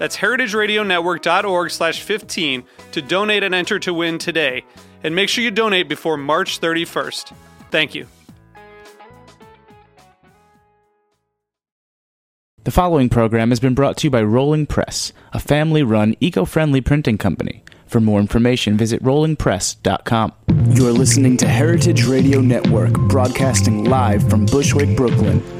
That's heritageradionetwork.org slash 15 to donate and enter to win today. And make sure you donate before March 31st. Thank you. The following program has been brought to you by Rolling Press, a family run, eco friendly printing company. For more information, visit rollingpress.com. You're listening to Heritage Radio Network, broadcasting live from Bushwick, Brooklyn.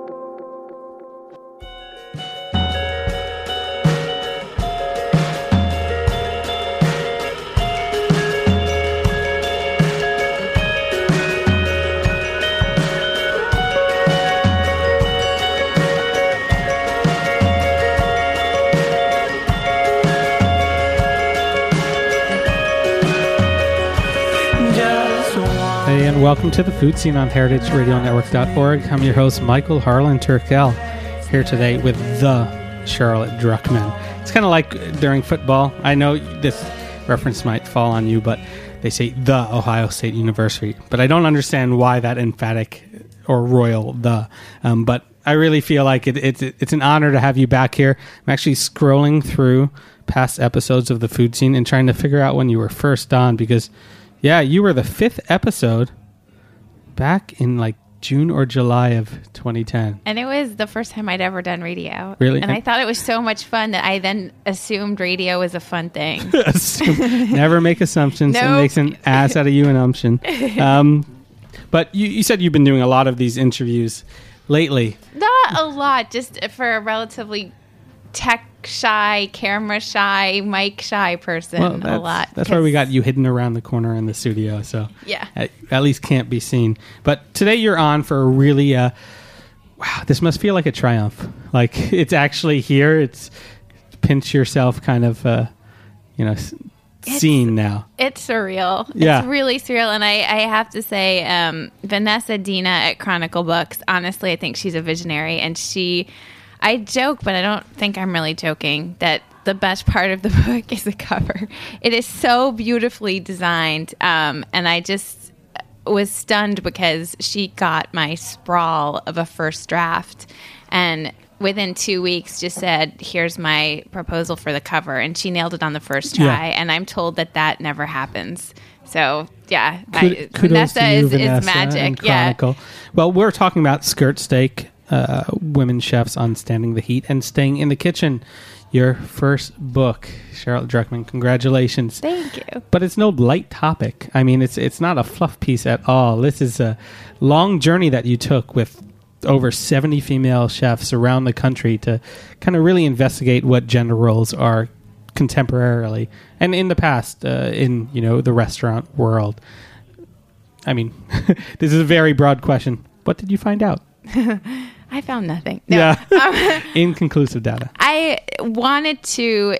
Welcome to the Food Seen on heritageradionetwork.org. I'm your host, Michael Harlan Turkell, here today with the Charlotte Druckman. It's kind of like during football. I know this reference might fall on you, but they say the Ohio State University. But I don't understand why that emphatic or royal the. Um, but I really feel like it, it's it's an honor to have you back here. I'm actually scrolling through past episodes of the Food Seen and trying to figure out when you were first on because yeah, you were the fifth episode back in like June or July of 2010. And it was the first time I'd ever done radio. Really? And I thought it was so much fun that I then assumed radio was a fun thing. Never make assumptions. It Nope. makes an ass out of you an umption. Um, but you, you said you've been doing a lot of these interviews lately. Not a lot, just for a relatively tech shy, camera shy, mic shy person. Well, a lot. that's why we got you hidden around the corner in the studio. So Yeah. at, at least can't be seen. But today you're on for a really uh, wow. This must feel like a triumph. Like it's actually here. It's pinch yourself kind of uh, you know s- scene now. It's surreal. Yeah. It's really surreal. And I, I have to say, um, Vanessa Dina at Chronicle Books, honestly, I think she's a visionary. And she, I joke, but I don't think I'm really joking, that the best part of the book is the cover. It is so beautifully designed. Um, and I just was stunned because she got my sprawl of a first draft. And within two weeks just said here's my proposal for the cover and she nailed it on the first Yeah. try and i'm told that that never happens so yeah Kud- I, vanessa you, is, Vanessa is magic yeah Well, we're talking about skirt steak, uh, women chefs on standing the heat and staying in the kitchen. Your first book, Charlotte Druckman. Congratulations. thank you But it's no light topic. I mean, it's it's not a fluff piece at all. This is a long journey that you took with over 70 female chefs around the country to kind of really investigate what gender roles are contemporarily and in the past uh, in you know the restaurant world. I mean, this is a very broad question. What did you find out? i found nothing no. Yeah, um, inconclusive data. I wanted to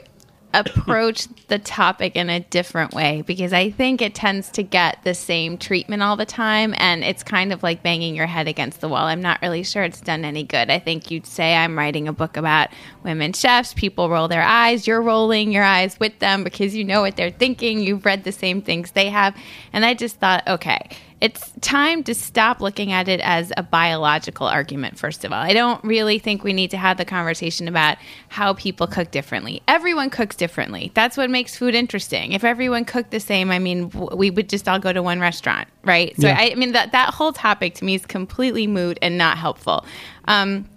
approach the topic in a different way because I think it tends to get the same treatment all the time and it's kind of like banging your head against the wall. I'm not really sure it's done any good. I think you'd say I'm writing a book about women chefs, people roll their eyes, you're rolling your eyes with them because you know what they're thinking, you've read the same things they have. And I just thought, okay, it's time to stop looking at it as a biological argument, first of all. I don't really think we need to have the conversation about how people cook differently. Everyone cooks differently. That's what makes food interesting. If everyone cooked the same, I mean, we would just all go to one restaurant, right? So, Yeah. I, I mean, that, that whole topic to me is completely moot and not helpful. Um,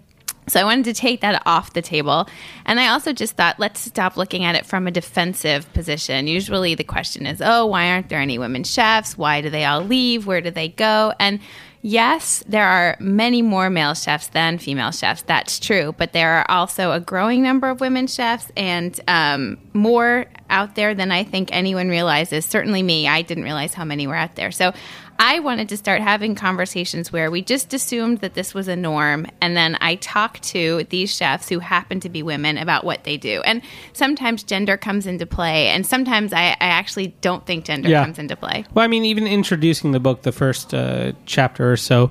So I wanted to take that off the table. And I also just thought, let's stop looking at it from a defensive position. Usually the question is, oh, why aren't there any women chefs? Why do they all leave? Where do they go? And yes, there are many more male chefs than female chefs. That's true. But there are also a growing number of women chefs and um, more out there than I think anyone realizes. Certainly me, I didn't realize how many were out there. So I wanted to start having conversations where we just assumed that this was a norm. And then I talked to these chefs who happen to be women about what they do. And sometimes gender comes into play. And sometimes I, I actually don't think gender Yeah. comes into play. Well, I mean, even introducing the book, the first uh, chapter or so,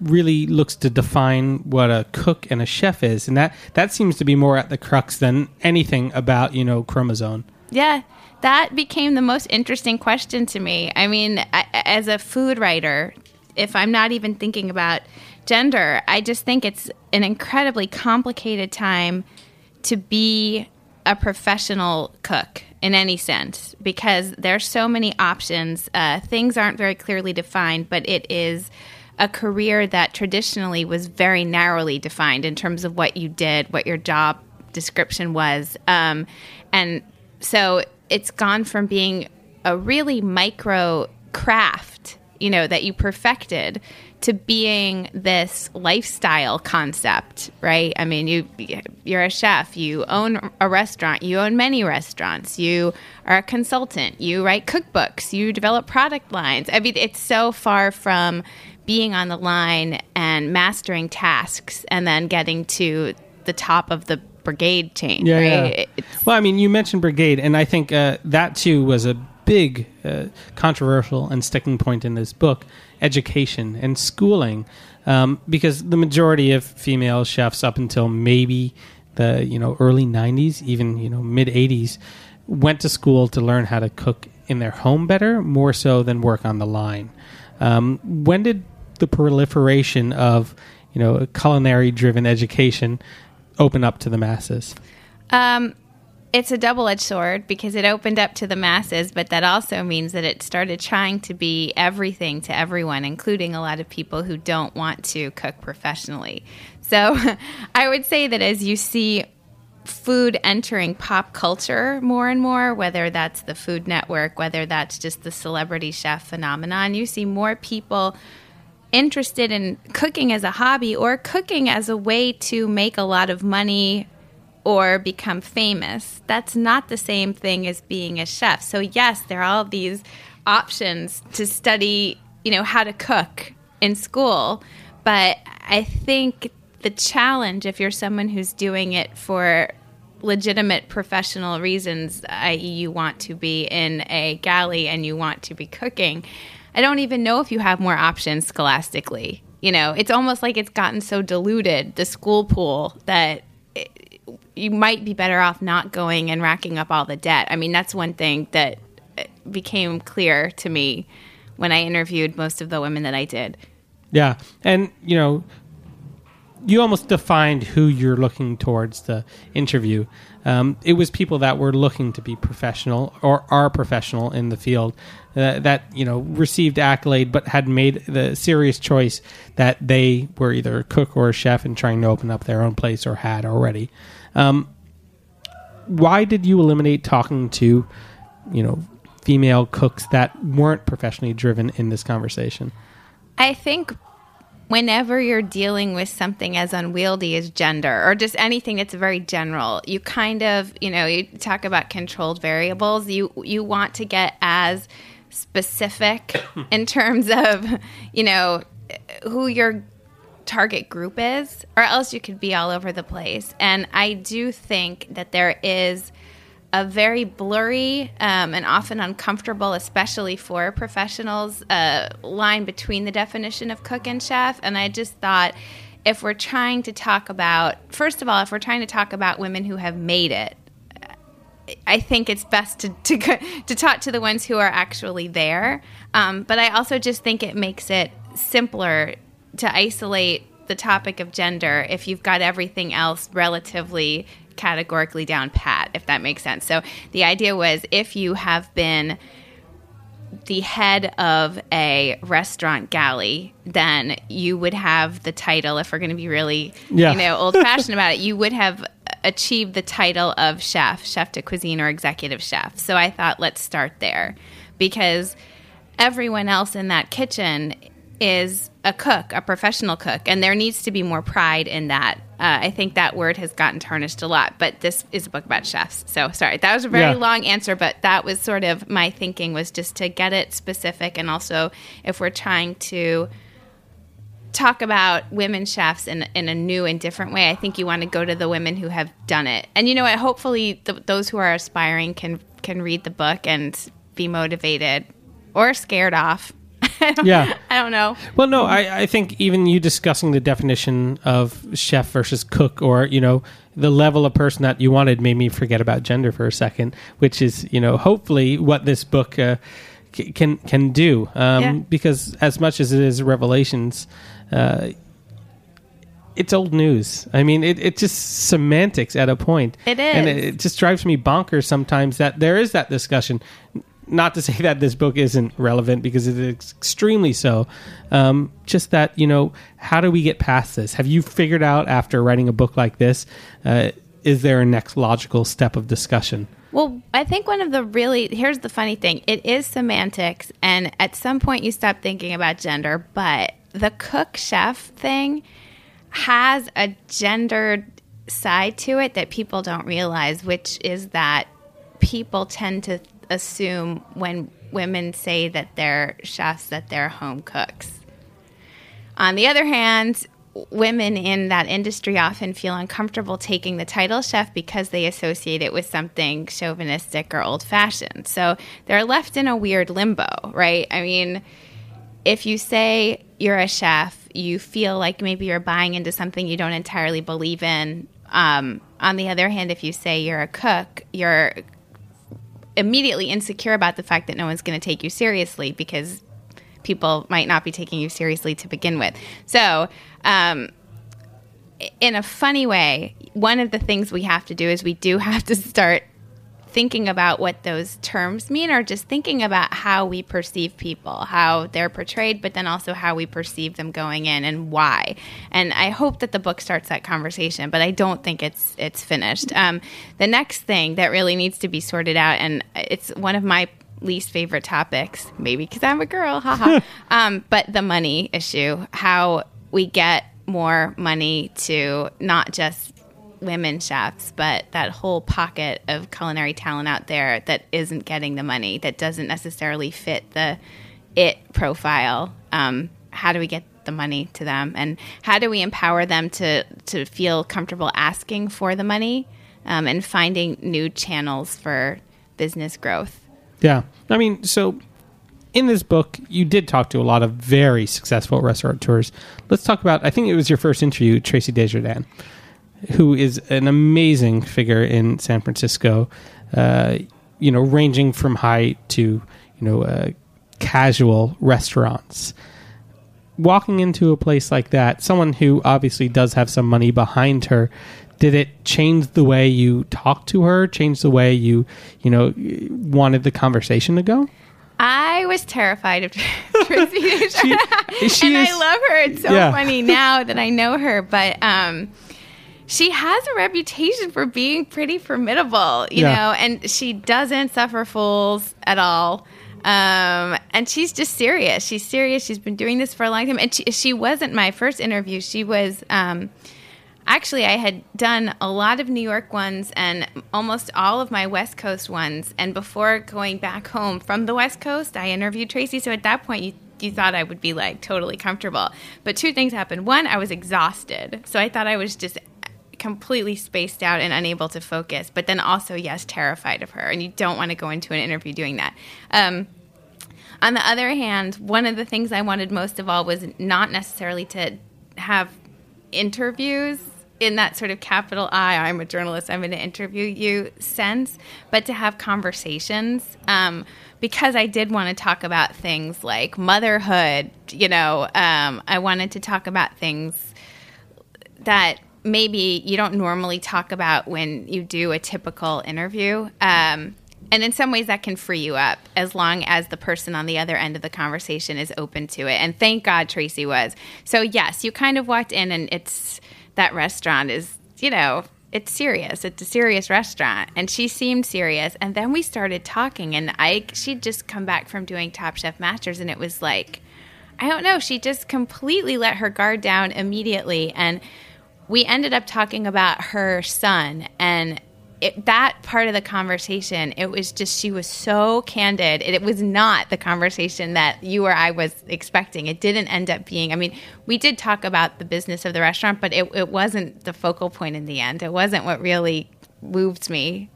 really looks to define what a cook and a chef is, and that that seems to be more at the crux than anything about you know chromosome. Yeah, that became the most interesting question to me. I mean, I, as a food writer, if I'm not even thinking about gender, I just think it's an incredibly complicated time to be a professional cook in any sense because there's so many options. Uh, things aren't very clearly defined, but it is a career that traditionally was very narrowly defined in terms of what you did, what your job description was. Um, and so it's gone from being a really micro craft, you know, that you perfected to being this lifestyle concept, right? I mean, you you're a chef, you own a restaurant, you own many restaurants, you are a consultant, you write cookbooks, you develop product lines. I mean, it's so far from being on the line and mastering tasks and then getting to the top of the brigade change, Yeah, right? yeah. Well, I mean, you mentioned brigade, and I think uh, that too was a big uh, controversial and sticking point in this book: education and schooling, um, because the majority of female chefs up until maybe the you know early '90s, even you know mid '80s, went to school to learn how to cook in their home better, more so than work on the line. Um, when did the proliferation of you know culinary driven education open up to the masses? Um, it's a double edged sword because it opened up to the masses, but that also means that it started trying to be everything to everyone, including a lot of people who don't want to cook professionally. So I would say that as you see food entering pop culture more and more, whether that's the Food Network, whether that's just the celebrity chef phenomenon, you see more people interested in cooking as a hobby or cooking as a way to make a lot of money or become famous. That's not the same thing as being a chef. So yes, there are all these options to study, you know, how to cook in school, but I think the challenge if you're someone who's doing it for legitimate professional reasons, i.e., you want to be in a galley and you want to be cooking, I don't even know if you have more options scholastically. You know, it's almost like it's gotten so diluted, the school pool, that it, you might be better off not going and racking up all the debt. I mean, that's one thing that uh, became clear to me when I interviewed most of the women that I did. Yeah, and you know, you almost defined who you're looking towards the interview. Um, it was people that were looking to be professional or are professional in the field uh, that you know received accolade, but had made the serious choice that they were either a cook or a chef and trying to open up their own place or had already. Um, why did you eliminate talking to, you know, female cooks that weren't professionally driven in this conversation? I think whenever you're dealing with something as unwieldy as gender or just anything that's very general, you kind of, you know, you talk about controlled variables, you you want to get as specific in terms of, you know, who your target group is, or else you could be all over the place. And I do think that there is a very blurry um, and often uncomfortable, especially for professionals, uh, line between the definition of cook and chef. And I just thought if we're trying to talk about, first of all, if we're trying to talk about women who have made it, I think it's best to, to to talk to the ones who are actually there. Um, but I also just think it makes it simpler to isolate the topic of gender if you've got everything else relatively categorically down pat, if that makes sense. So the idea was if you have been the head of a restaurant galley, then you would have the title. If we're going to be really, Yeah. you know, old fashioned about it, you would have achieved the title of chef, chef de cuisine, or executive chef. So I thought, let's start there because everyone else in that kitchen is a cook, a professional cook, and there needs to be more pride in that. Uh, I think that word has gotten tarnished a lot, but this is a book about chefs. So sorry, that was a very Yeah. long answer, but that was sort of my thinking was just to get it specific, and also if we're trying to talk about women chefs in, in a new and different way, I think you want to go to the women who have done it. And you know what? Hopefully, th- those who are aspiring can can read the book and be motivated or scared off. I don't- Yeah. I don't know. Well, no, I, I think even you discussing the definition of chef versus cook, or you know, the level of person that you wanted, made me forget about gender for a second, which is you know, hopefully what this book uh, c- can can do. Um, Yeah. Because as much as it is revelations. Uh, it's old news. I mean, it, it's just semantics at a point. It is. and it, it just drives me bonkers sometimes that there is that discussion. Not to say that this book isn't relevant because it is extremely so. Um, just that you know, how do we get past this? Have you figured out after writing a book like this? Uh, is there a next logical step of discussion? Well, I think one of the really here's the funny thing. It is semantics and at some point you stop thinking about gender, but the cook chef thing has a gendered side to it that people don't realize, which is that people tend to assume when women say that they're chefs that they're home cooks. On the other hand, women in that industry often feel uncomfortable taking the title chef because they associate it with something chauvinistic or old fashioned. So they're left in a weird limbo, right? I mean, if you say you're a chef, you feel like maybe you're buying into something you don't entirely believe in. Um, on the other hand, if you say you're a cook, you're immediately insecure about the fact that no one's going to take you seriously because people might not be taking you seriously to begin with. So, um, in a funny way, one of the things we have to do is we do have to start thinking about what those terms mean or just thinking about how we perceive people, how they're portrayed, but then also how we perceive them going in and why. And I hope that the book starts that conversation, but I don't think it's it's finished. Um, the next thing that really needs to be sorted out, and it's one of my least favorite topics, maybe because I'm a girl, haha. um, but the money issue, how we get more money to not just women chefs, but that whole pocket of culinary talent out there that isn't getting the money, that doesn't necessarily fit the it profile. Um, how do we get the money to them, and how do we empower them to to feel comfortable asking for the money um, and finding new channels for business growth? Yeah. I mean, so in this book, you did talk to a lot of very successful restaurateurs. Let's talk about, I think it was your first interview, Traci Des Jardins, who is an amazing figure in San Francisco, uh, you know, ranging from high to, you know, uh, casual restaurants. Walking into a place like that, someone who obviously does have some money behind her, did it change the way you talked to her? Change the way you, you know, wanted the conversation to go? I was terrified of Traci Des Jardins. she and is- I love her. It's so Yeah. funny now that I know her, but um, she has a reputation for being pretty formidable, you Yeah. know, and she doesn't suffer fools at all. Um, and she's just serious. She's serious. She's been doing this for a long time. And she, she wasn't my first interview. She was. Um, Actually, I had done a lot of New York ones and almost all of my West Coast ones. And before going back home from the West Coast, I interviewed Traci. So at that point, you, you thought I would be like totally comfortable. But two things happened. One, I was exhausted. So I thought I was just completely spaced out and unable to focus. But then also, yes, terrified of her. And you don't want to go into an interview doing that. Um, on the other hand, one of the things I wanted most of all was not necessarily to have interviews in that sort of capital I, I'm a journalist, I'm going to interview you sense, but to have conversations. Um, because I did want to talk about things like motherhood, you know, um, I wanted to talk about things that maybe you don't normally talk about when you do a typical interview. Um, and in some ways that can free you up as long as the person on the other end of the conversation is open to it. And thank god Traci was. So yes you kind of walked in and it's that restaurant is you know it's serious. It's a serious restaurant. And she seemed serious. And then we started talking and i she'd just come back from doing top chef masters and it was like i don't know she just completely let her guard down immediately. And we ended up talking about her son and it, that part of the conversation, it was just she was so candid. It, it, was not the conversation that you or I was expecting. It didn't end up being. I mean, we did talk about the business of the restaurant, but it, it wasn't the focal point in the end. It wasn't what really moved me.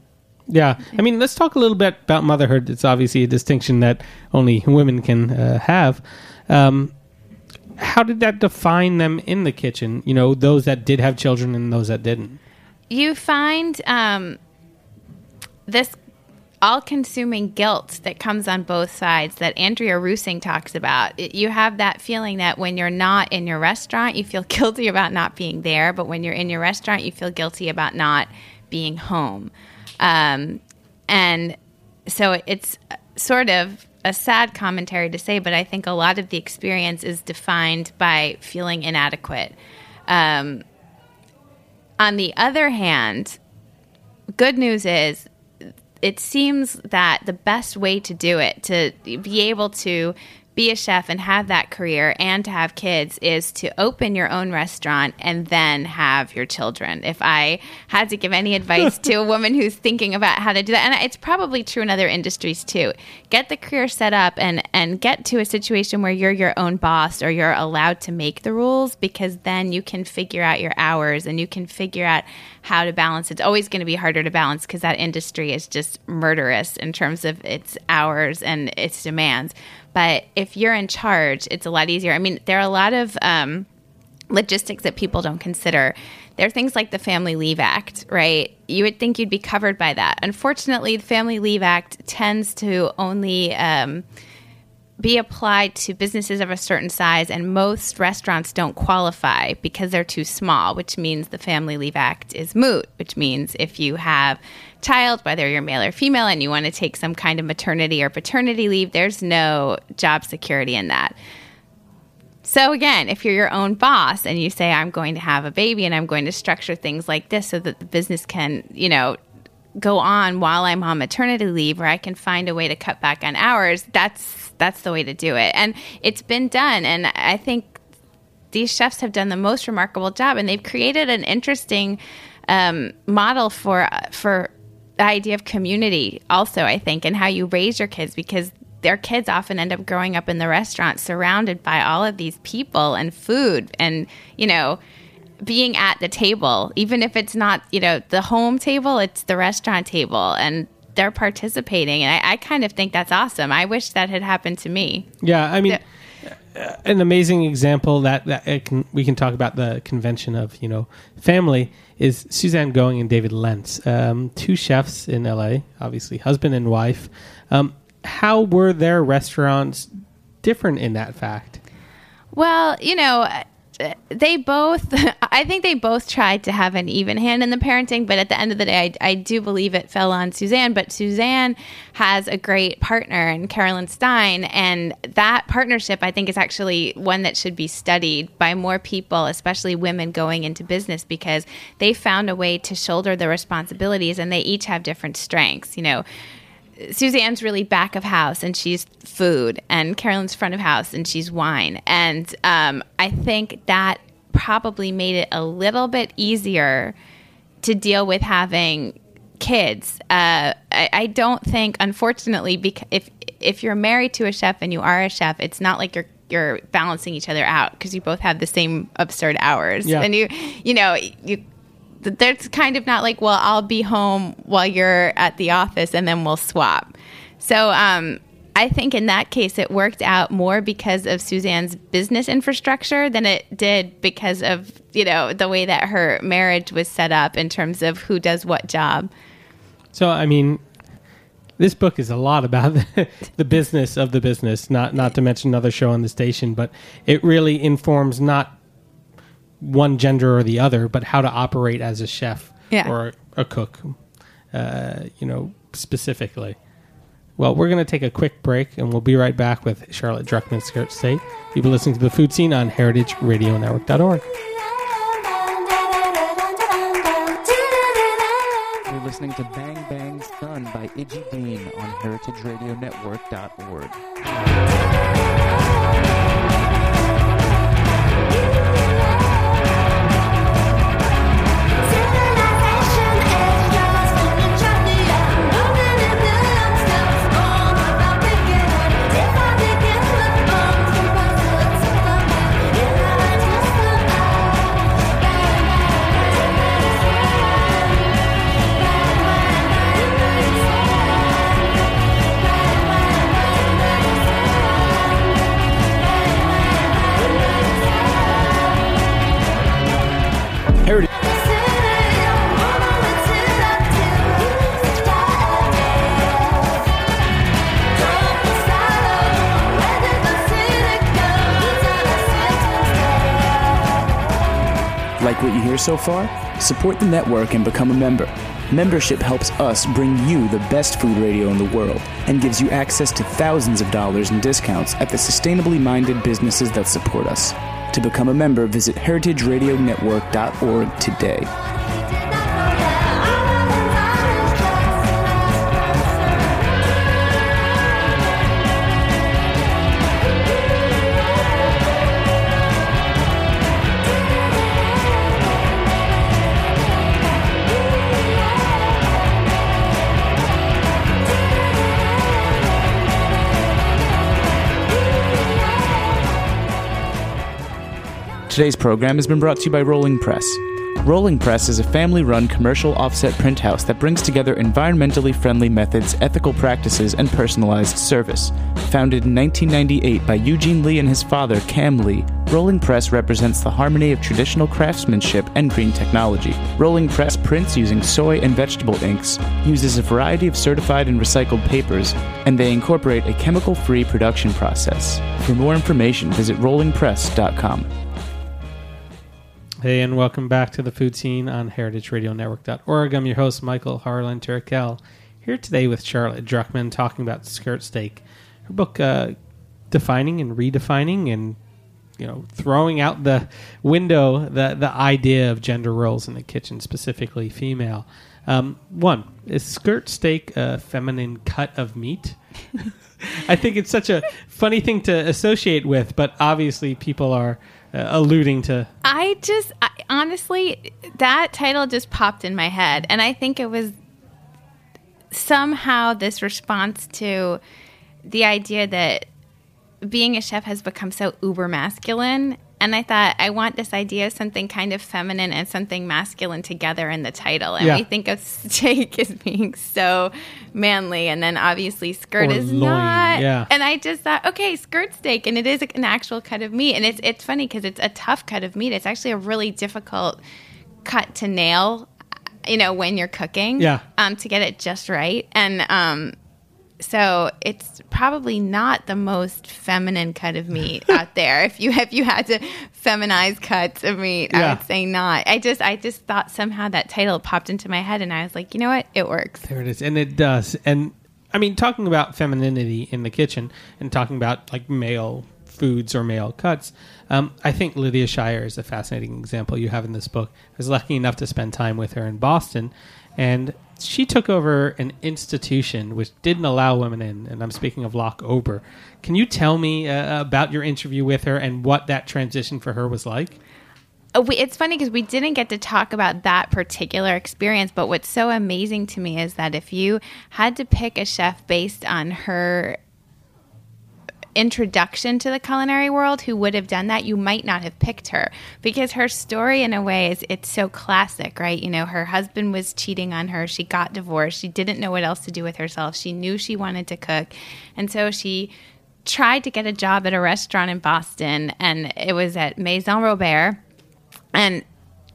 Yeah, I mean, let's talk a little bit about motherhood. It's obviously a distinction that only women can uh, have. Um, how did that define them in the kitchen? You know, those that did have children and those that didn't you find um, this all-consuming guilt that comes on both sides that Andrea Reusing talks about. You have that feeling that when you're not in your restaurant, you feel guilty about not being there, but when you're in your restaurant, you feel guilty about not being home. Um, and so it's sort of a sad commentary to say, but I think a lot of the experience is defined by feeling inadequate. Um, on the other hand, good news is it seems that the best way to do it, to be able to be a chef and have that career and to have kids is to open your own restaurant and then have your children. If I had to give any advice to a woman who's thinking about how to do that, and it's probably true in other industries too, get the career set up and and get to a situation where you're your own boss or you're allowed to make the rules because then you can figure out your hours and you can figure out how to balance. It's always going to be harder to balance because that industry is just murderous in terms of its hours and its demands. But if you're in charge, it's a lot easier. I mean, there are a lot of um, logistics that people don't consider. There are things like the Family Leave Act, right? You would think you'd be covered by that. Unfortunately, the Family Leave Act tends to only um, be applied to businesses of a certain size, and most restaurants don't qualify because they're too small, which means the Family Leave Act is moot, which means if you have child, whether you're male or female, and you want to take some kind of maternity or paternity leave, there's no job security in that. So, again, if you're your own boss and you say, I'm going to have a baby and I'm going to structure things like this so that the business can, you know, go on while I'm on maternity leave, or I can find a way to cut back on hours, that's that's the way to do it. And it's been done. And I think these chefs have done the most remarkable job, and they've created an interesting um, model for for the idea of community also i think and how you raise your kids because their kids often end up growing up in the restaurant surrounded by all of these people and food and you know being at the table even if it's not you know the home table it's the restaurant table and they're participating and I, I kind of think that's awesome i wish that had happened to me yeah i mean an amazing example that, that can, we can talk about the convention of you know family is Suzanne Goin and David Lentz, um, two chefs in LA, obviously husband and wife. Um, how were their restaurants different in that fact? Well, you know, they both i think they both tried to have an even hand in the parenting but at the end of the day I, I, do believe it fell on suzanne but suzanne has a great partner in carolyn Styne and that partnership i think is actually one that should be studied by more people especially women going into business because they found a way to shoulder the responsibilities and they each have different strengths you know Suzanne's really back of house and she's food, and Carolyn's front of house and she's wine. And um, I think that probably made it a little bit easier to deal with having kids. Uh, I, I, don't think, unfortunately, because if if you're married to a chef and you are a chef, it's not like you're you're balancing each other out because you both have the same absurd hours, yeah. and you you know you there's kind of not like, well, I'll be home while you're at the office and then we'll swap. So um, I think in that case, it worked out more because of Suzanne's business infrastructure than it did because of, you know, the way that her marriage was set up in terms of who does what job. So, I mean, this book is a lot about the, the business of the business, not, not to mention another show on the station, but it really informs not one gender or the other, but how to operate as a chef yeah. or a cook, uh, you know, specifically. Well, we're going to take a quick break and we'll be right back with Charlotte Druckman Skirt Steak. You've been listening to the Food Seen on heritageradionetwork.org. You're listening to Bang Bang Sun by Iggy Dean on heritageradionetwork.org. so far? Support the network and become a member. Membership helps us bring you the best food radio in the world and gives you access to thousands of dollars in discounts at the sustainably minded businesses that support us. To become a member, visit heritageradionetwork.org today. Today's program has been brought to you by Rolling Press. Rolling Press is a family run commercial offset print house that brings together environmentally friendly methods, ethical practices, and personalized service. Founded in 1998 by Eugene Lee and his father, Cam Lee, Rolling Press represents the harmony of traditional craftsmanship and green technology. Rolling Press prints using soy and vegetable inks, uses a variety of certified and recycled papers, and they incorporate a chemical free production process. For more information, visit rollingpress.com. Hey, and welcome back to the Food Seen on heritageradionetwork.org. I'm your host, Michael Harlan Turkell, here today with Charlotte Druckman talking about skirt steak. Her book, uh, Defining and Redefining and you know, throwing out the window the, the idea of gender roles in the kitchen, specifically female. Um, one, is skirt steak a feminine cut of meat? I think it's such a funny thing to associate with, but obviously people are uh, alluding to I just I, honestly that title just popped in my head, and I think it was somehow this response to the idea that being a chef has become so uber masculine. And I thought I want this idea of something kind of feminine and something masculine together in the title. And Yeah. we think of steak as being so manly, and then obviously skirt Or is loin, not. yeah. And I just thought, okay, skirt steak, and it is an actual cut of meat, and it's it's funny because it's a tough cut of meat. It's actually a really difficult cut to nail, you know, when you're cooking, Yeah. um, to get it just right, and um, so it's probably not the most feminine cut of meat out there. If you if you had to feminize cuts of meat, I would say not. I just I just thought somehow that title popped into my head, and I was like, you know what, it works. There it is, and it does. And I mean, talking about femininity in the kitchen and talking about like male foods or male cuts, um, I think Lydia Shire is a fascinating example you have in this book. I was lucky enough to spend time with her in Boston, and she took over an institution which didn't allow women in, and I'm speaking of Locke Ober. Can you tell me uh, about your interview with her and what that transition for her was like? Uh, we, it's funny because we didn't get to talk about that particular experience, but what's so amazing to me is that if you had to pick a chef based on her introduction to the culinary world who would have done that? You might not have picked her. Because her story in a way is it's so classic right? You know her husband was cheating on her. She got divorced. She didn't know what else to do with herself. She knew she wanted to cook. And so she tried to get a job at a restaurant in Boston and it was at Maison Robert. And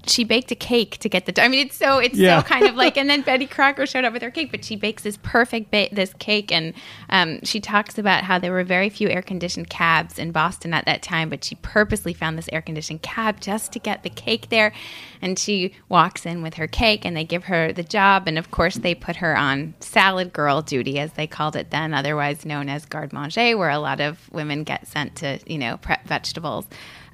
she baked a cake to get the. I mean, it's so it's Yeah. so kind of like. And then Betty Crocker showed up with her cake, but she bakes this perfect ba- this cake, and um, she talks about how there were very few air conditioned cabs in Boston at that time, but she purposely found this air conditioned cab just to get the cake there. And she walks in with her cake, and they give her the job, and of course they put her on salad girl duty, as they called it then, otherwise known as garde manger, where a lot of women get sent to you know prep vegetables.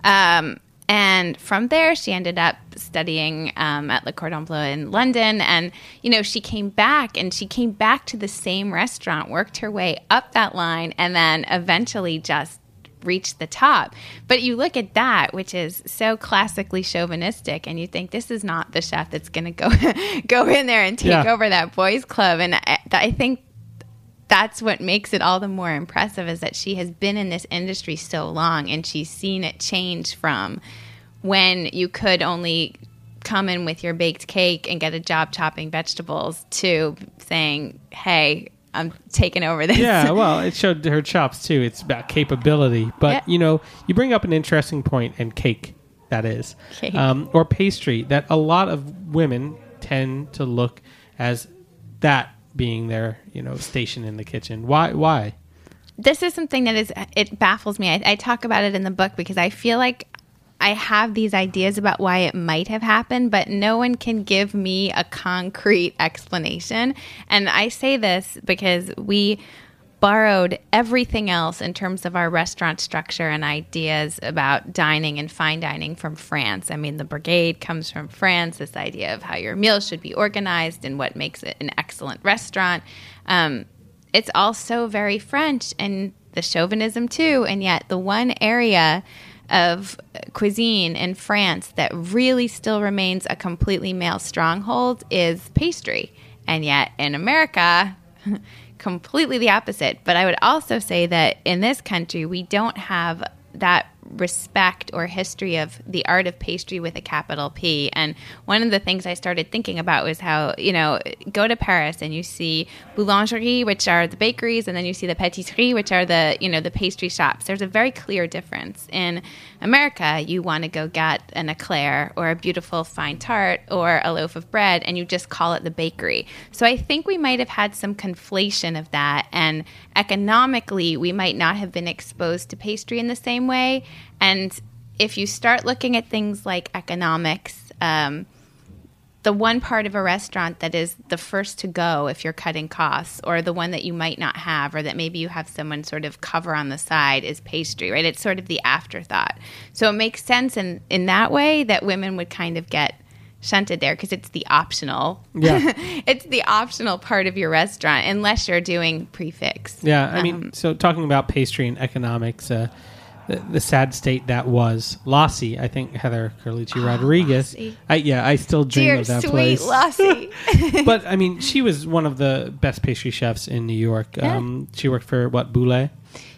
Um, and from there, she ended up studying um, at Le Cordon Bleu in London. And, you know, she came back and she came back to the same restaurant, worked her way up that line, and then eventually just reached the top. But you look at that, which is so classically chauvinistic, and you think this is not the chef that's going to go go in there and take Yeah. over that boys' club. And I, I think that's what makes it all the more impressive is that she has been in this industry so long and she's seen it change from when you could only come in with your baked cake and get a job chopping vegetables to saying, "Hey, I'm taking over this." yeah, well, it showed her chops too. It's about capability. But Yeah. you know, you bring up an interesting point, and cake that is, Cake. Um, or pastry that a lot of women tend to look as that being their you know station in the kitchen. Why? Why? this is something that is it baffles me. I, I talk about it in the book because I feel like I have these ideas about why it might have happened, but no one can give me a concrete explanation. And I say this because we borrowed everything else in terms of our restaurant structure and ideas about dining and fine dining from France. I mean, the brigade comes from France, this idea of how your meals should be organized and what makes it an excellent restaurant. Um, it's also very French and the chauvinism too. And yet, the one area of cuisine in France that really still remains a completely male stronghold is pastry. And yet, in America, completely the opposite. But I would also say that in this country, we don't have that respect or history of the art of pastry with a capital P. And one of the things I started thinking about was how, you know, go to Paris and you see boulangerie, which are the bakeries, and then you see the pâtisserie, which are the, you know, the pastry shops. There's a very clear difference. In America, you want to go get an eclair or a beautiful fine tart or a loaf of bread, and you just call it the bakery. So I think we might have had some conflation of that. And economically, we might not have been exposed to pastry in the same way. And if you start looking at things like economics, um, the one part of a restaurant that is the first to go if you're cutting costs, or the one that you might not have, or that maybe you have someone sort of cover on the side is pastry, right? It's sort of the afterthought. So it makes sense in, in that way that women would kind of get shunted there because it's the optional. Yeah. it's the optional part of your restaurant unless you're doing prix fixe. Yeah, I Um, mean, so talking about pastry and economics, uh, the, the sad state that was Lassi. I think Heather Carlucci Rodriguez. I, yeah, I still dream Dear of that sweet place. Lassi. but I mean, she was one of the best pastry chefs in New York. Yeah. Um, she worked for what Bouley.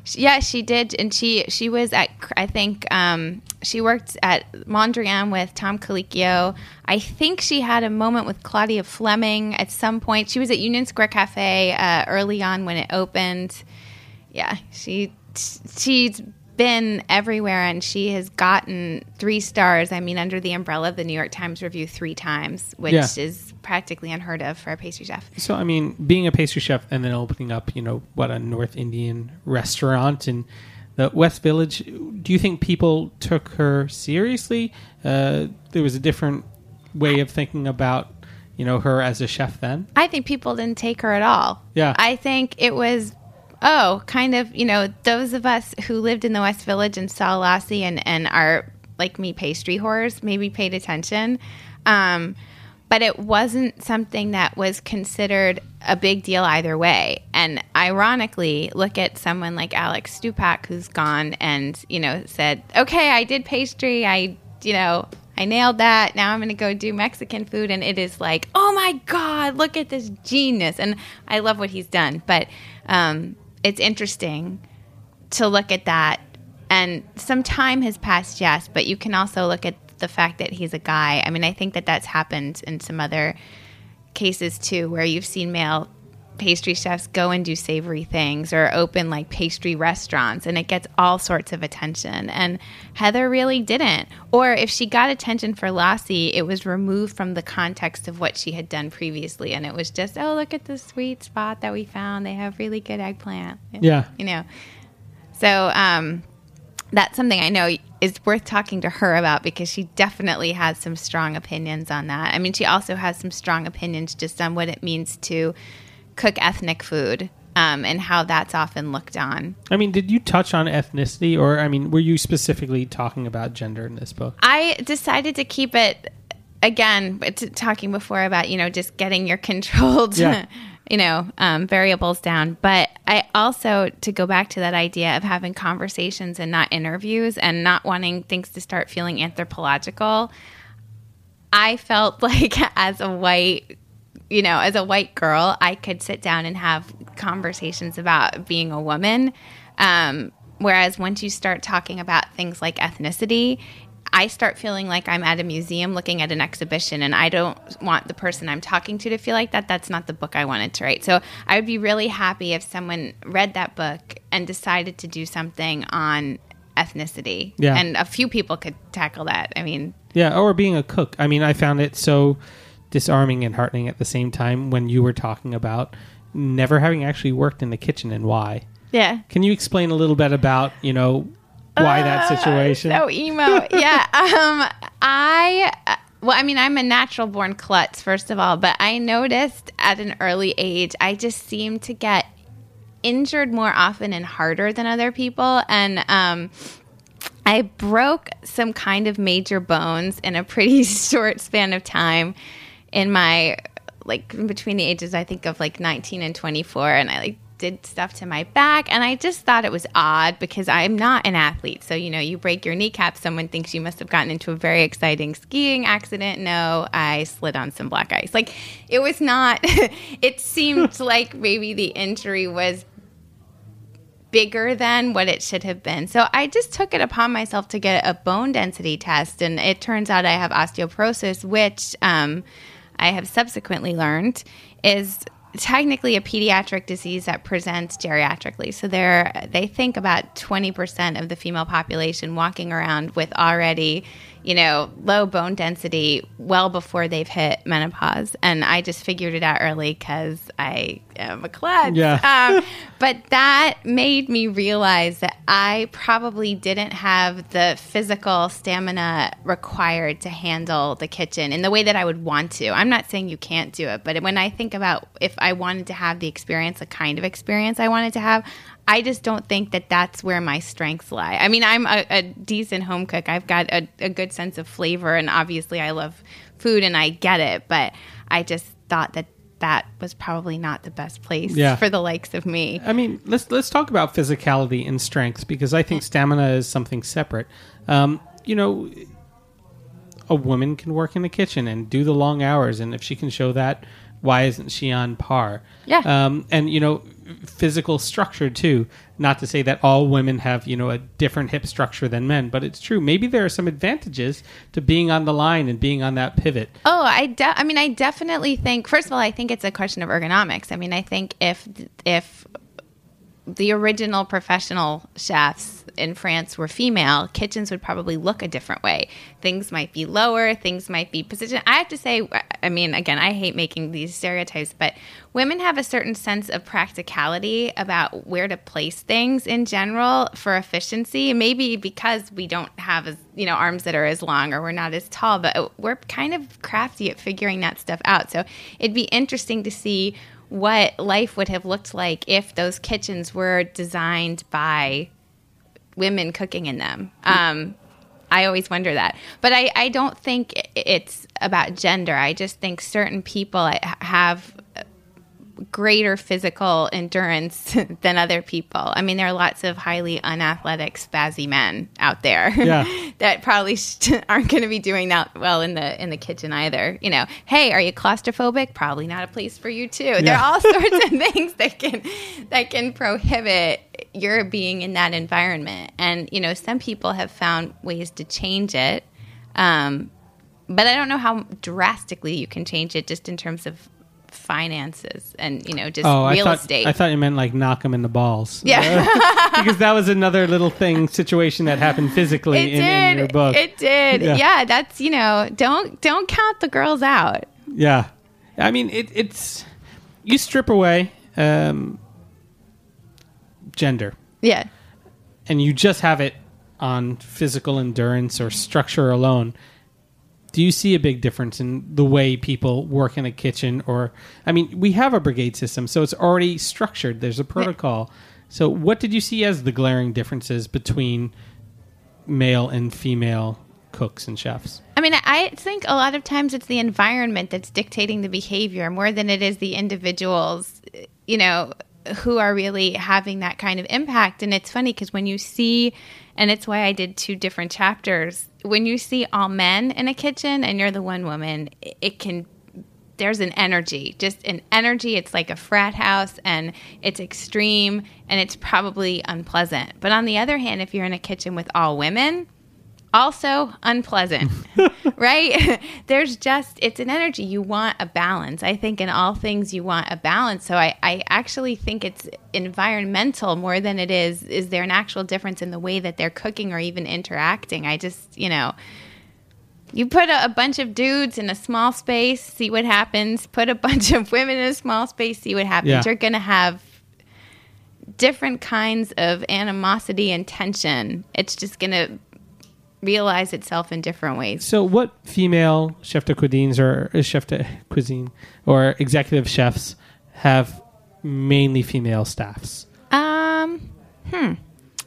Yeah, she did, and she she was at I think um, she worked at Mondrian with Tom Colicchio. I think she had a moment with Claudia Fleming at some point. She was at Union Square Cafe uh, early on when it opened. Yeah, she she's been everywhere, and she has gotten three stars. I mean, under the umbrella of the New York Times Review three times, which Yeah. is practically unheard of for a pastry chef. So I mean, being a pastry chef and then opening up, you know, what a North Indian restaurant in the West Village. Do you think people took her seriously? Uh, there was a different way of thinking about, you know, her as a chef then. I think people didn't take her at all. Yeah. I think it was, oh, kind of, you know, those of us who lived in the West Village and saw Lassi and, and are like me pastry whores maybe paid attention. Um, but it wasn't something that was considered a big deal either way. And ironically, look at someone like Alex Stupak who's gone and, you know, said, okay, I did pastry. I, you know, I nailed that. Now I'm going to go do Mexican food. And it is like, oh my God, look at this genius. And I love what he's done. But um, it's interesting to look at that. And some time has passed, yes, but you can also look at the fact that he's a guy. I mean, I think that that's happened in some other cases too, where you've seen male pastry chefs go and do savory things or open like pastry restaurants and it gets all sorts of attention. And Heather really didn't. Or if she got attention for Lassi, it was removed from the context of what she had done previously. And it was just, oh, look at this sweet spot that we found. They have really good eggplant. Yeah. You know, so um, that's something I know is worth talking to her about because she definitely has some strong opinions on that. I mean, she also has some strong opinions just on what it means to cook ethnic food um, and how that's often looked on. I mean, did you touch on ethnicity, or I mean, were you specifically talking about gender in this book? I decided to keep it again, talking before about you know just getting your controlled. Yeah. You know, um, variables down. But I also, to go back to that idea of having conversations and not interviews and not wanting things to start feeling anthropological, I felt like as a white you know, as a white girl, I could sit down and have conversations about being a woman. Um, whereas once you start talking about things like ethnicity, I start feeling like I'm at a museum looking at an exhibition, and I don't want the person I'm talking to to feel like that. That's not the book I wanted to write. So I would be really happy if someone read that book and decided to do something on ethnicity. Yeah. And a few people could tackle that. I mean, Yeah, or being a cook. I mean, I found it so disarming and heartening at the same time when you were talking about never having actually worked in the kitchen and why. yeah. Can you explain a little bit about, you know, why that situation? Uh, So emo. yeah. Um, I. uh, Well, I mean, I'm a natural born klutz, first of all, but I noticed at an early age, I just seemed to get injured more often and harder than other people. And um, I broke some kind of major bones in a pretty short span of time in my like in between the ages I think of like 19 and 24 and I like did stuff to my back and I just thought it was odd because I'm not an athlete. So, you know, you break your kneecap, someone thinks you must have gotten into a very exciting skiing accident. No, I slid on some black ice. Like it was not it seemed like maybe the injury was bigger than what it should have been. So I just took it upon myself to get a bone density test, and it turns out I have osteoporosis, which um, I have subsequently learned is technically a pediatric disease that presents geriatrically. So there, they think about twenty percent of the female population walking around with already. You know, low bone density well before they've hit menopause. And I just figured it out early because I am a klutz. Yeah. Um, but that made me realize that I probably didn't have the physical stamina required to handle the kitchen in the way that I would want to. I'm not saying you can't do it, but when I think about if I wanted to have the experience, the kind of experience I wanted to have, I just don't think that that's where my strengths lie. I mean, I'm a, a decent home cook. I've got a, a good sense of flavor, and obviously, I love food and I get it. But I just thought that that was probably not the best place Yeah. for the likes of me. I mean, let's let's talk about physicality and strength because I think stamina is something separate. Um, you know, a woman can work in the kitchen and do the long hours, and if she can show that, why isn't she on par? Yeah. Um, and you know, physical structure too. Not to say that all women have you know a different hip structure than men, but it's true. Maybe there are some advantages to being on the line and being on that pivot. Oh, I de- I mean, I definitely think. First of all, I think it's a question of ergonomics. I mean, I think if if the original professional chefs in France were female, kitchens would probably look a different way. Things might be lower, things might be positioned. I have to say, I mean, again, I hate making these stereotypes, but women have a certain sense of practicality about where to place things in general for efficiency. Maybe because we don't have as you know arms that are as long or we're not as tall, but we're kind of crafty at figuring that stuff out. So it'd be interesting to see what life would have looked like if those kitchens were designed by women cooking in them. Um, I always wonder that. But I, I don't think it's about gender. I just think certain people have greater physical endurance than other people. I mean, there are lots of highly unathletic, spazzy men out there Yeah. that probably aren't going to be doing that well in the in the kitchen either. You know, hey, are you claustrophobic? Probably not a place for you too. There are all sorts of things that can that can prohibit your being in that environment. And you know, some people have found ways to change it. Um, but I don't know how drastically you can change it just in terms of finances and you know just Oh, I real thought estate. I thought you meant like knock him in the balls. yeah, because that was another little thing situation that happened physically it in, in your did. book. It did. Yeah. Yeah. that's you know don't don't count the girls out. Yeah, I mean it, it's you strip away um, gender Yeah. and you just have it on physical endurance or structure alone. Do you see a big difference in the way people work in a kitchen? Or, I mean, we have a brigade system, so it's already structured. There's a protocol. So, what did you see as the glaring differences between male and female cooks and chefs? I mean, I think a lot of times it's the environment that's dictating the behavior more than it is the individuals, you know, who are really having that kind of impact. And it's funny because when you see, and it's why I did two different chapters, when you see all men in a kitchen and you're the one woman, it- can. There's an energy, just an energy. It's like a frat house and it's extreme and it's probably unpleasant. But on the other hand, if you're in a kitchen with all women, also unpleasant, right? There's just, it's an energy. You want a balance. I think in all things you want a balance. So I, I actually think it's environmental more than it is, is there an actual difference in the way that they're cooking or even interacting? I just, you know, you put a, a bunch of dudes in a small space, see what happens. Put a bunch of women in a small space, see what happens. Yeah. You're going to have different kinds of animosity and tension. It's just going to realize itself in different ways. So, what female chef de cuisines or uh, chef de cuisine or executive chefs have mainly female staffs? Um,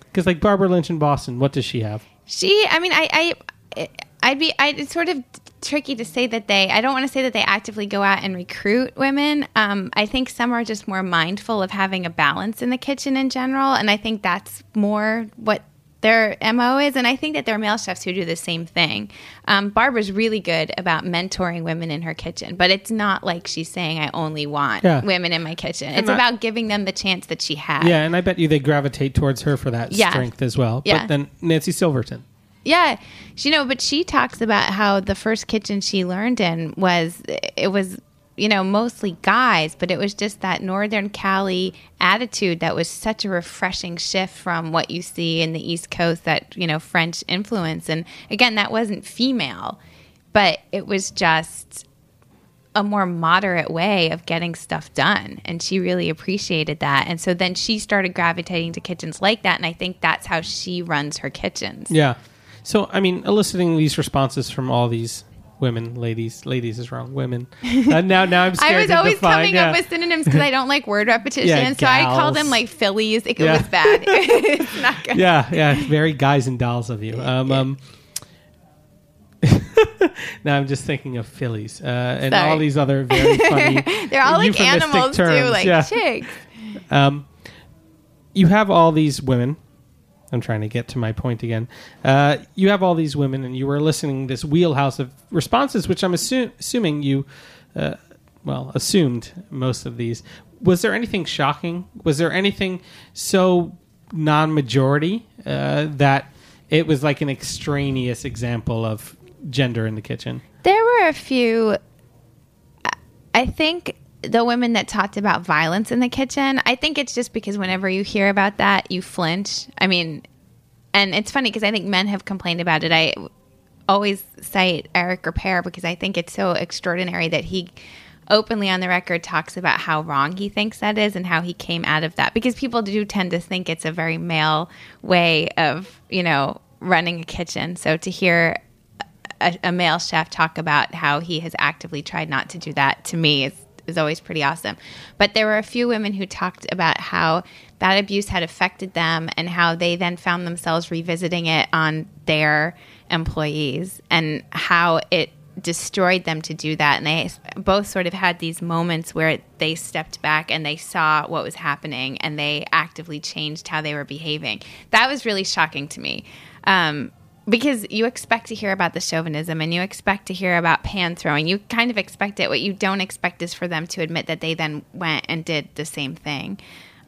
Because, like Barbara Lynch in Boston, what does she have? she. I mean, I, I, I'd be. I, it's sort of tricky to say that they. I don't want to say that they actively go out and recruit women. Um, I think some are just more mindful of having a balance in the kitchen in general, and I think that's more what their mo is and i think that there are male chefs who do the same thing um, barbara's really good about mentoring women in her kitchen but it's not like she's saying i only want Yeah. women in my kitchen it's I- about giving them the chance that she has Yeah, and I bet you they gravitate towards her for that Yeah. strength as well. Yeah. But then Nancy Silverton. Yeah, you know, but she talks about how the first kitchen she learned in was it was you know mostly guys, but it was just that Northern Cali attitude that was such a refreshing shift from what you see in the East Coast that you know French influence, and again that wasn't female, but it was just a more moderate way of getting stuff done. And she really appreciated that. And so then she started gravitating to kitchens like that. And i think that's how she runs her kitchens. Yeah. So, I mean, eliciting these responses from all these women, ladies, ladies is wrong, women. Uh, now, now I'm scared I was always define, coming yeah. up with synonyms because I don't like word repetition. Yeah, so I call them like fillies. It, Yeah. was bad. it's not good. yeah, yeah, very guys and dolls of you. Um, um, now I'm just thinking of fillies uh, and Sorry. all these other very funny. They're all like animals too, like yeah. chicks. Um, you have all these women. I'm trying to get to my point again. Uh, you have all these women, and you were listening this wheelhouse of responses, which I'm assu- assuming you, uh, well, assumed most of these. Was there anything shocking? Was there anything so non-majority uh, that it was like an extraneous example of gender in the kitchen? There were a few. I think the women that talked about violence in the kitchen. I think it's just because whenever you hear about that, you flinch. I mean, and it's funny because I think men have complained about it. I always cite Eric Ripert because I think it's so extraordinary that he openly on the record talks about how wrong he thinks that is and how he came out of that because people do tend to think it's a very male way of you know running a kitchen so to hear a, a male chef talk about how he has actively tried not to do that to me is, is always pretty awesome. But there were a few women who talked about how that abuse had affected them and how they then found themselves revisiting it on their employees and how it destroyed them to do that. And they both sort of had these moments where they stepped back and they saw what was happening and they actively changed how they were behaving. That was really shocking to me. Um, because you expect to hear about the chauvinism and you expect to hear about pan throwing. You kind of expect it. What you don't expect is for them to admit that they then went and did the same thing.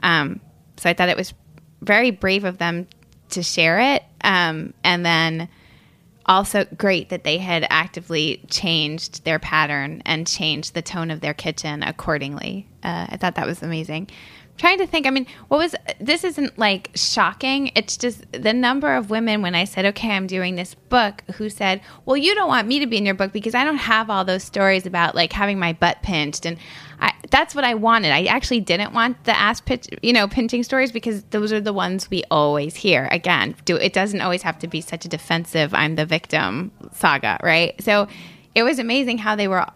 Um, so I thought it was very brave of them to share it. Um, and then also great that they had actively changed their pattern and changed the tone of their kitchen accordingly. Uh, I thought that was amazing. Trying to think, I mean, what was this isn't like shocking. It's just the number of women when I said, okay, I'm doing this book, who said, well, you don't want me to be in your book because I don't have all those stories about like having my butt pinched. And I, that's what I wanted. I actually didn't want the ass pitch, you know, pinching stories because those are the ones we always hear. Again, do it doesn't always have to be such a defensive I'm the victim saga, right? So it was amazing how they were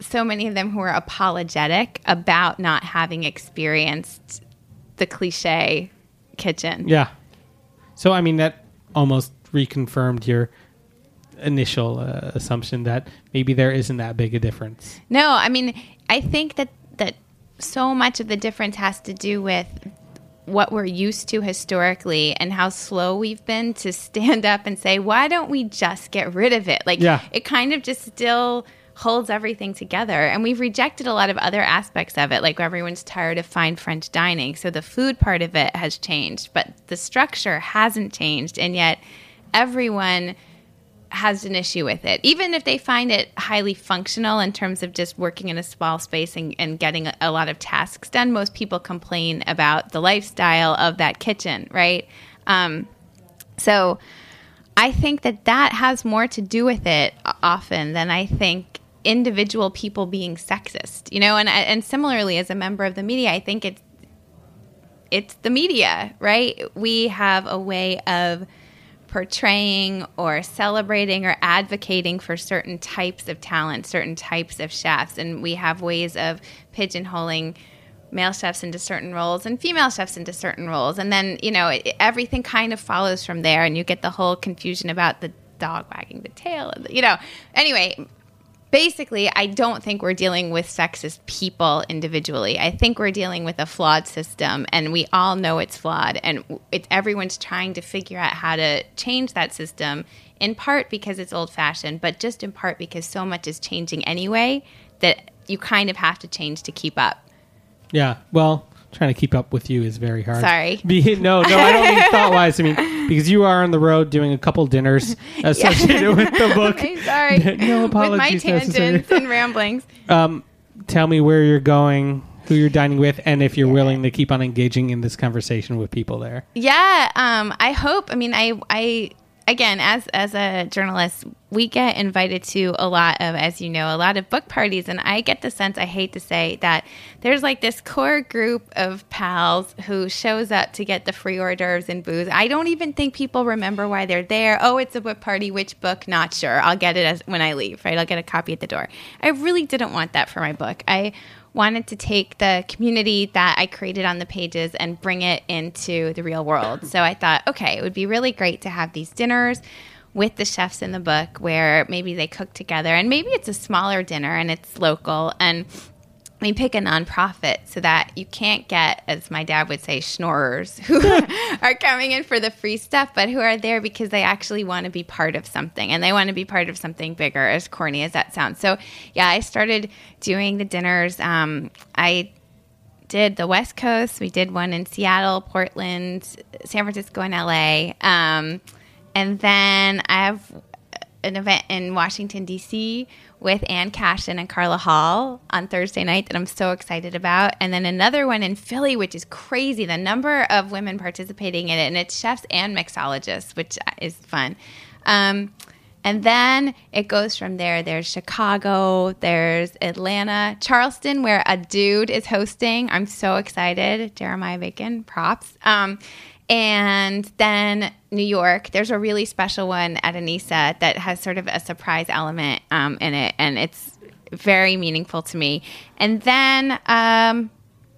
so many of them who are apologetic about not having experienced the cliche kitchen. Yeah. So I mean that almost reconfirmed your initial uh, assumption that maybe there isn't that big a difference. No, I mean, I think that that so much of the difference has to do with what we're used to historically and how slow we've been to stand up and say, why don't we just get rid of it? Like, Yeah. it kind of just still holds everything together. And we've rejected a lot of other aspects of it. Like, everyone's tired of fine French dining. So the food part of it has changed, but the structure hasn't changed. And yet, everyone has an issue with it, even if they find it highly functional in terms of just working in a small space and, and getting a, lot of tasks done. Most people complain about the lifestyle of that kitchen, right? Um, so I think that that has more to do with it often than I think individual people being sexist, you know. And and similarly, as a member of the media, I think it's it's the media, right? We have a way of portraying or celebrating or advocating for certain types of talent, certain types of chefs, and we have ways of pigeonholing male chefs into certain roles and female chefs into certain roles, and then you know it, everything kind of follows from there, and you get the whole confusion about the dog wagging the tail, you know. Anyway, basically, I don't think we're dealing with sexist people individually. I think we're dealing with a flawed system, and we all know it's flawed. And it's everyone's trying to figure out how to change that system. In part because it's old fashioned, but just in part because so much is changing anyway that you kind of have to change to keep up. Yeah. Well, trying to keep up with you is very hard. Sorry. Be, no, no, I don't mean thought wise. I mean because you are on the road doing a couple dinners associated with the book. I'm sorry. no With my apologies necessary. tangents and ramblings. Um, tell me where you're going, who you're dining with, and if you're willing to keep on engaging in this conversation with people there. Yeah, um, I hope. I mean, I, I again, as as a journalist, we get invited to a lot of, as you know, a lot of book parties, and I get the sense. I hate to say that there's like this core group of pals who shows up to get the free hors d'oeuvres and booze. I don't even think people remember why they're there. Oh, it's a book party. Which book? Not sure. I'll get it as when I leave. Right? I'll get a copy at the door. I really didn't want that for my book. I wanted to take the community that I created on the pages and bring it into the real world. So I thought, okay, it would be really great to have these dinners with the chefs in the book where maybe they cook together and maybe it's a smaller dinner and it's local and we pick a nonprofit so that you can't get, as my dad would say, schnorrers who are coming in for the free stuff, but who are there because they actually want to be part of something and they want to be part of something bigger, as corny as that sounds. So, yeah, I started doing the dinners. Um, I did the West Coast. We did one in Seattle, Portland, San Francisco, and LA. Um, and then I have an event in Washington, D.C. with Ann Cashion and Carla Hall on Thursday night that I'm so excited about. And then another one in Philly, which is crazy. The number of women participating in it, and it's chefs and mixologists, which is fun. Um, and then it goes from there. There's Chicago, there's Atlanta, Charleston, where a dude is hosting. I'm so excited. Jeremiah Bacon, props. Um, and then New York, there's a really special one at Annisa that has sort of a surprise element um, in it, and it's very meaningful to me. And then um,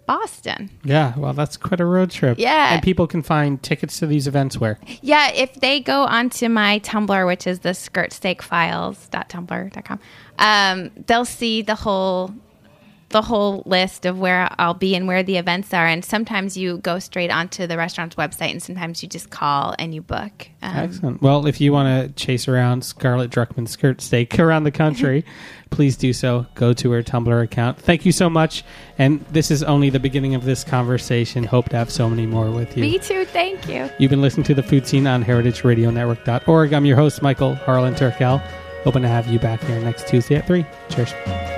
Boston. Yeah, well, that's quite a road trip. Yeah. and people can find tickets to these events where. Yeah, if they go onto my Tumblr, which is the skirtsteakfiles.tumblr.com, um, they'll see the whole the whole list of where I'll be and where the events are. And sometimes you go straight onto the restaurant's website, and sometimes you just call and you book. Um, Excellent. Well, if you want to chase around Charlotte Druckman skirt steak around the country, please do so. Go to her Tumblr account. Thank you so much. And this is only the beginning of this conversation. Hope to have so many more with you. me too. Thank you. You've been listening to the Food Seen on heritageradionetwork.org. I'm your host, Michael Harlan Turkell. Hoping to have you back here next Tuesday at 3. Cheers.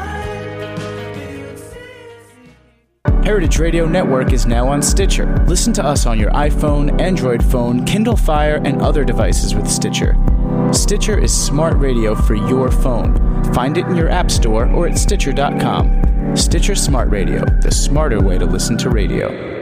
Heritage Radio Network is now on Stitcher. Listen to us on your iPhone, Android phone, Kindle Fire, and other devices with Stitcher. Stitcher is smart radio for your phone. Find it in your App Store or at Stitcher.com. Stitcher Smart Radio, the smarter way to listen to radio.